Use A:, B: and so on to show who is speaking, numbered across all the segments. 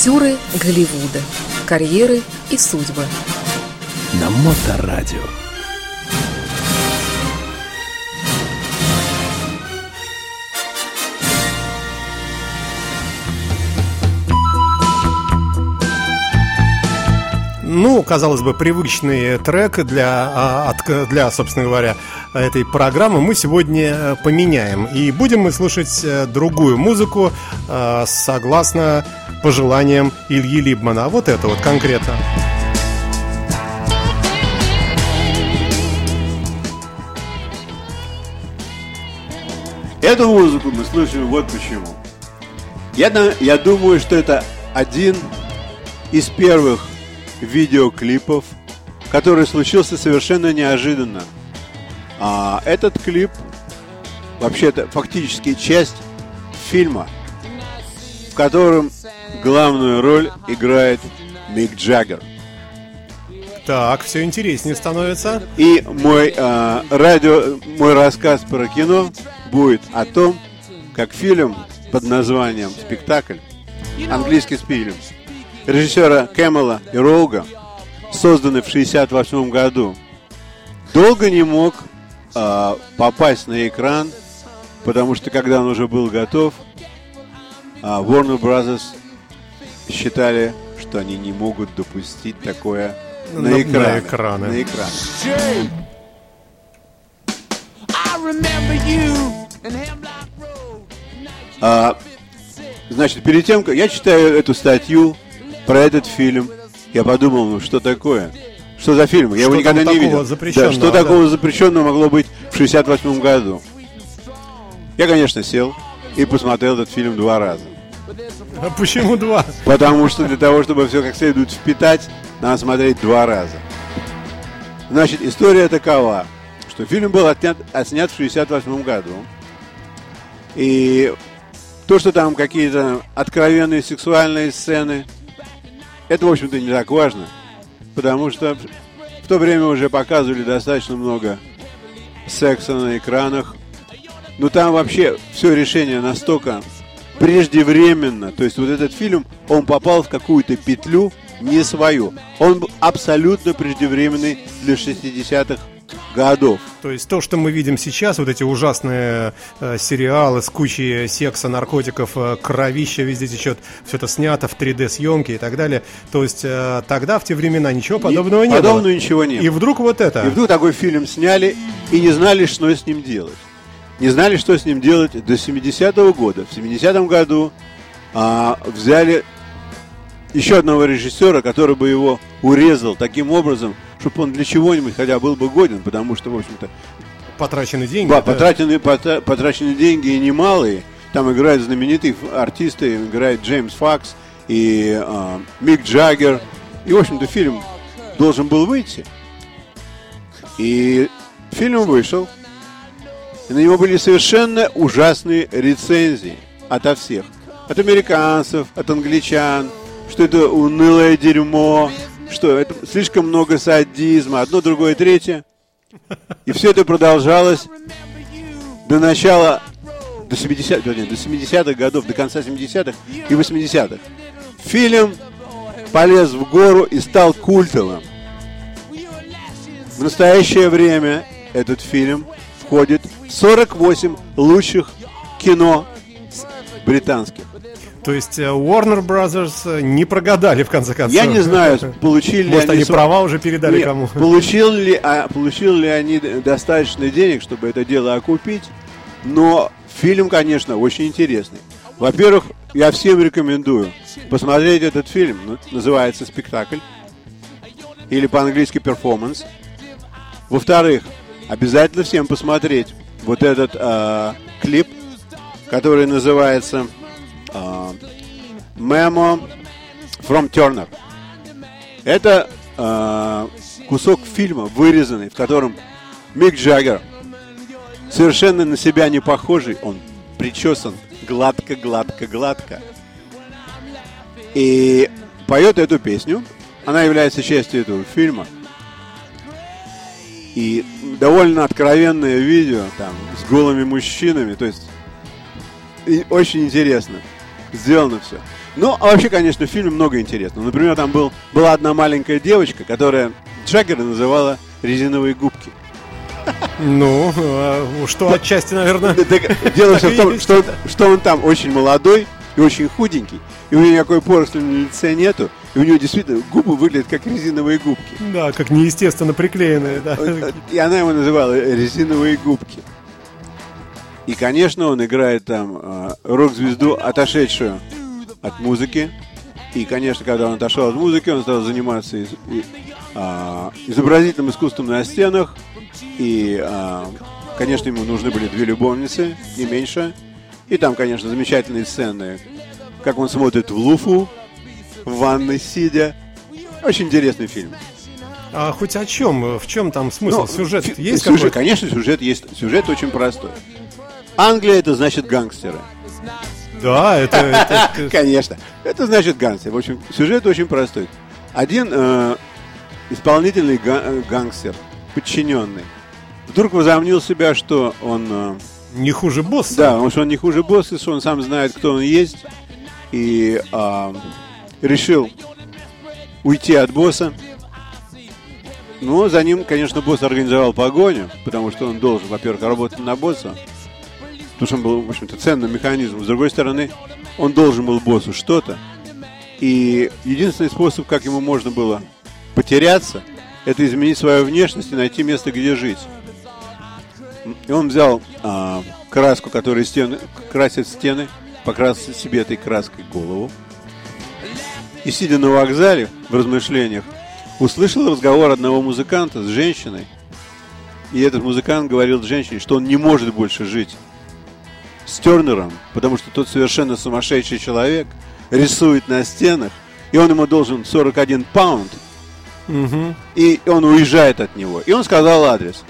A: Актеры Голливуда. Карьеры и судьбы.
B: На Моторадио.
C: Ну, казалось бы, привычный трек для, а, для, собственно говоря, этой программы мы сегодня э, поменяем. И будем мы слушать э, другую музыку э, согласно пожеланиям Ильи Либмана. Вот это вот конкретно.
D: Эту музыку мы слышим вот почему. Я, я думаю, что это один из первых видеоклипов, который случился совершенно неожиданно. А этот клип вообще-то фактически часть фильма, в котором главную роль играет Мик Джаггер.
C: Так, все интереснее становится.
D: И мой э, радио, мой рассказ про кино будет о том, как фильм под названием «Спектакль», английский фильм, режиссера Кэмела и Роуга, созданный в 1968 году, долго не мог э, попасть на экран, потому что когда он уже был готов, э, Warner Brothers считали, что они не могут допустить такое на, на экраны. На экраны. На экраны. А, значит, перед тем, как я читаю эту статью про этот фильм, я подумал, ну что такое? Что за фильм? Я что его никогда не видел. Да, что да. такого запрещенного могло быть в 68 году? Я, конечно, сел и посмотрел этот фильм два раза.
C: А почему два?
D: Потому что для того, чтобы все как следует впитать, надо смотреть два раза. Значит, история такова, что фильм был отнят, отснят в 68 году. И то, что там какие-то откровенные сексуальные сцены, это, в общем-то, не так важно. Потому что в то время уже показывали достаточно много секса на экранах. Но там вообще все решение настолько преждевременно. То есть вот этот фильм, он попал в какую-то петлю не свою. Он абсолютно преждевременный для 60-х годов.
C: То есть то, что мы видим сейчас, вот эти ужасные э, сериалы с кучей секса, наркотиков, э, кровища везде течет, все это снято в 3D съемке и так далее. То есть э, тогда, в те времена, ничего подобного и, не
D: подобного было. ничего не было.
C: И вдруг вот это.
D: И вдруг такой фильм сняли и не знали, что с ним делать не знали, что с ним делать до 70-го года. В 70-м году а, взяли еще одного режиссера, который бы его урезал таким образом, чтобы он для чего-нибудь хотя был бы годен, потому что, в общем-то...
C: Потрачены деньги.
D: Да, да. Потрачены, потрачены деньги и немалые. Там играют знаменитые артисты, играет Джеймс Факс и э, Мик Джаггер. И, в общем-то, фильм должен был выйти. И фильм вышел. И на него были совершенно ужасные рецензии ото всех. От американцев, от англичан, что это унылое дерьмо, что это слишком много садизма, одно, другое, третье. И все это продолжалось до начала, до 70-х, до 70 годов, до конца 70-х и 80-х. Фильм полез в гору и стал культовым. В настоящее время этот фильм входит 48 лучших кино британских.
C: То есть э, Warner Brothers э, не прогадали в конце концов.
D: Я не знаю, получили ли
C: они, они права уже передали Нет, кому.
D: Получил ли, а, получил ли они достаточно денег, чтобы это дело окупить. Но фильм, конечно, очень интересный. Во-первых, я всем рекомендую посмотреть этот фильм. Ну, называется «Спектакль». Или по-английски «Перформанс». Во-вторых, обязательно всем посмотреть вот этот э, клип, который называется э, Memo from Turner. Это э, кусок фильма, вырезанный, в котором Мик Джаггер, совершенно на себя не похожий, он причесан гладко, гладко, гладко. И поет эту песню. Она является частью этого фильма – и довольно откровенное видео там с голыми мужчинами, то есть и очень интересно сделано все. Ну, а вообще, конечно, в фильме много интересного. Например, там был, была одна маленькая девочка, которая Джаггера называла резиновые губки.
C: Ну, а, что отчасти, наверное...
D: Дело все в том, что он там очень молодой и очень худенький. И у него никакой поросли на лице нету. И у него действительно губы выглядят как резиновые губки.
C: Да, как неестественно приклеенные, да.
D: И она его называла резиновые губки. И, конечно, он играет там э, рок-звезду, отошедшую от музыки. И, конечно, когда он отошел от музыки, он стал заниматься из- и- а, изобразительным искусством на стенах. И, а, конечно, ему нужны были две любовницы, не меньше. И там, конечно, замечательные сцены, как он смотрит в луфу, в ванной сидя. Очень интересный фильм.
C: А хоть о чем? В чем там смысл?
D: Ну,
C: Сюжет
D: фи-
C: есть
D: сюжет,
C: какой-то?
D: Конечно, сюжет есть. Сюжет очень простой. Англия это значит гангстеры.
C: Да, это... это- это-
D: Конечно. Это значит гангстер. В общем, сюжет очень простой. Один э, исполнительный га- э, гангстер, подчиненный, вдруг возомнил себя, что он... э,
C: Не хуже босса.
D: да, он, что он не хуже босса, что он сам знает, кто он есть, и а, решил уйти от босса. Но за ним, конечно, босс организовал погоню, потому что он должен, во-первых, работать на босса, потому что он был, в общем-то, ценным механизмом. С другой стороны, он должен был боссу что-то, и единственный способ, как ему можно было потеряться, это изменить свою внешность и найти место, где жить. И он взял а, краску, которая стены, красит стены, покрасил себе этой краской голову. И сидя на вокзале в размышлениях, услышал разговор одного музыканта с женщиной. И этот музыкант говорил женщине, что он не может больше жить с Тернером, потому что тот совершенно сумасшедший человек, рисует на стенах, и он ему должен 41 паунд,
C: Мгм.
D: и он уезжает от него. И он сказал адрес,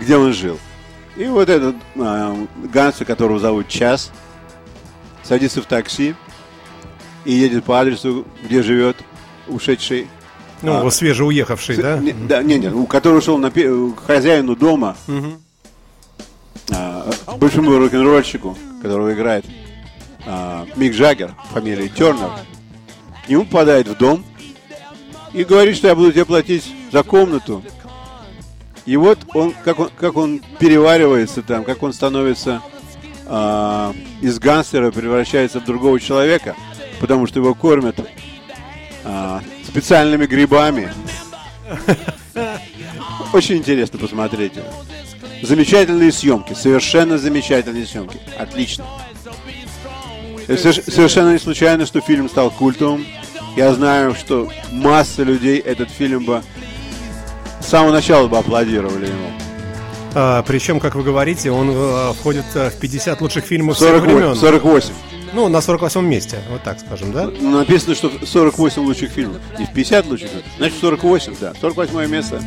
D: где он жил. И вот этот а, гангстер, которого зовут Час, садится в такси и едет по адресу, где живет ушедший.
C: Ну,
D: А.
C: свежеуехавший, да?
D: Не, да, не, не, у которого шел на, хозяину дома,
C: Мгм.
D: А, большому рок-н-ролльщику, которого играет а, Мик Джаггер, фамилией Тернер, к нему попадает в дом и говорит, что я буду тебе платить за комнату. И вот он, как он, как он переваривается там, как он становится а, из гангстера, превращается в другого человека, потому что его кормят а, специальными грибами. Очень интересно посмотреть. Замечательные съемки, совершенно замечательные съемки. Отлично. Соверш- совершенно не случайно, что фильм стал культовым. Я знаю, что масса людей этот фильм бы с самого начала бы аплодировали ему.
C: А, причем, как вы говорите, он э, входит э, в 50 лучших фильмов всех
D: 48,
C: времен.
D: 48.
C: Ну, на 48 месте, вот так скажем, да?
D: Ну, написано, что 48 лучших фильмов. Не в 50 лучших. Значит, 48, да. 48 место.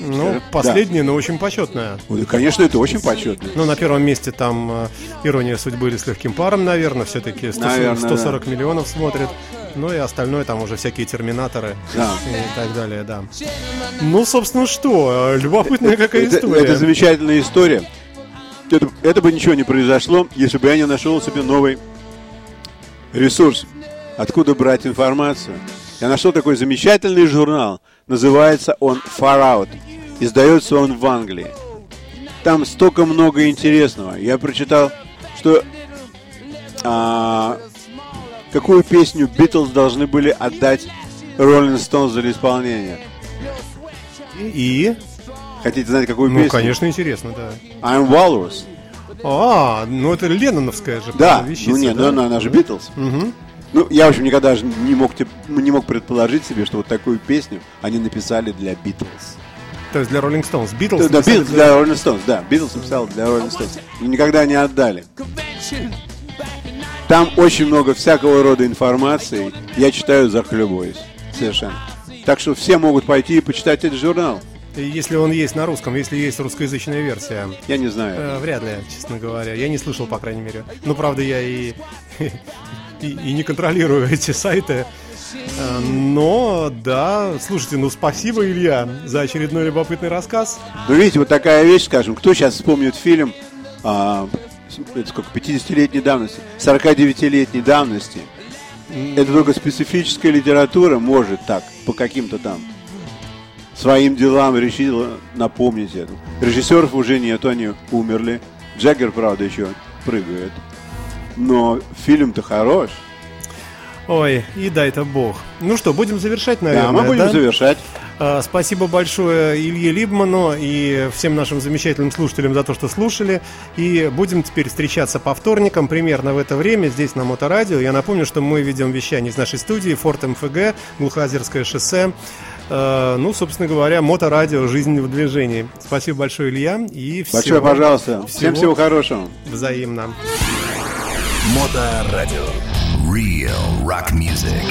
C: Ну,
D: Да.
C: последнее, но очень почетное.
D: Ой, конечно, это очень почетно.
C: Ну, на первом месте там э, «Ирония судьбы» или «С легким паром», наверное, все-таки 140,
D: Наверное,
C: 140 миллионов смотрит. Ну и остальное там уже всякие терминаторы
D: Да.
C: и так далее, да. Ну, собственно, что? Любопытная какая
D: это,
C: история.
D: это замечательная история. Это, это бы ничего не произошло, если бы я не нашел себе новый ресурс. Откуда брать информацию? Я нашел такой замечательный журнал. Называется он Far Out. Издается он в Англии. Там столько много интересного. Я прочитал, что а, какую песню Битлз должны были отдать Роллинг Стоунс за исполнение.
C: И?
D: Хотите знать, какую
C: Ну,
D: песню?
C: конечно, интересно, да.
D: I'm Walrus.
C: А, ну это Ленноновская же
D: Да,
C: вещица,
D: ну нет,
C: да?
D: ну, она, она же Битлз.
C: Мгм.
D: Ну, я, в общем, никогда же не мог, не мог предположить себе, что вот такую песню они написали для Битлз.
C: То есть для Rolling Stones. Битлз
D: Да,
C: написали
D: Битлз для Rolling Stones, да, Битлз написал для Rolling Stones. Но никогда не отдали. Там очень много всякого рода информации. Я читаю захлебываюсь. Совершенно. Так что все могут пойти и почитать этот журнал.
C: Если он есть на русском, если есть русскоязычная версия.
D: Я не знаю.
C: Э, вряд ли, честно говоря. Я не слышал, по крайней мере. Ну, правда, я и, и, и не контролирую эти сайты. Э, Но, да, слушайте, ну спасибо, Илья, за очередной любопытный рассказ.
D: Ну, видите, вот такая вещь, скажем, кто сейчас вспомнит фильм, а, сколько, 50-летней давности, 49-летней давности, Это только специфическая литература может так, по каким-то там своим делам решила напомнить это. Режиссеров уже нет, они умерли. Джаггер, правда, еще прыгает. Но фильм-то хорош.
C: Ой, и дай-то бог. Ну что, будем завершать, наверное,
D: да, мы будем
C: да?
D: завершать.
C: А, Спасибо большое Илье Либману и всем нашим замечательным слушателям за то, что слушали. И будем теперь встречаться по вторникам примерно в это время здесь на Моторадио. Я напомню, что мы ведем вещание из нашей студии Форт МФГ, Глухозерское шоссе. А, Ну, собственно говоря, Моторадио «Жизнь в движении». Спасибо большое, Илья. И всего
D: Большое пожалуйста. Всем всего хорошего.
C: взаимно.
B: Моторадио. Real rock music.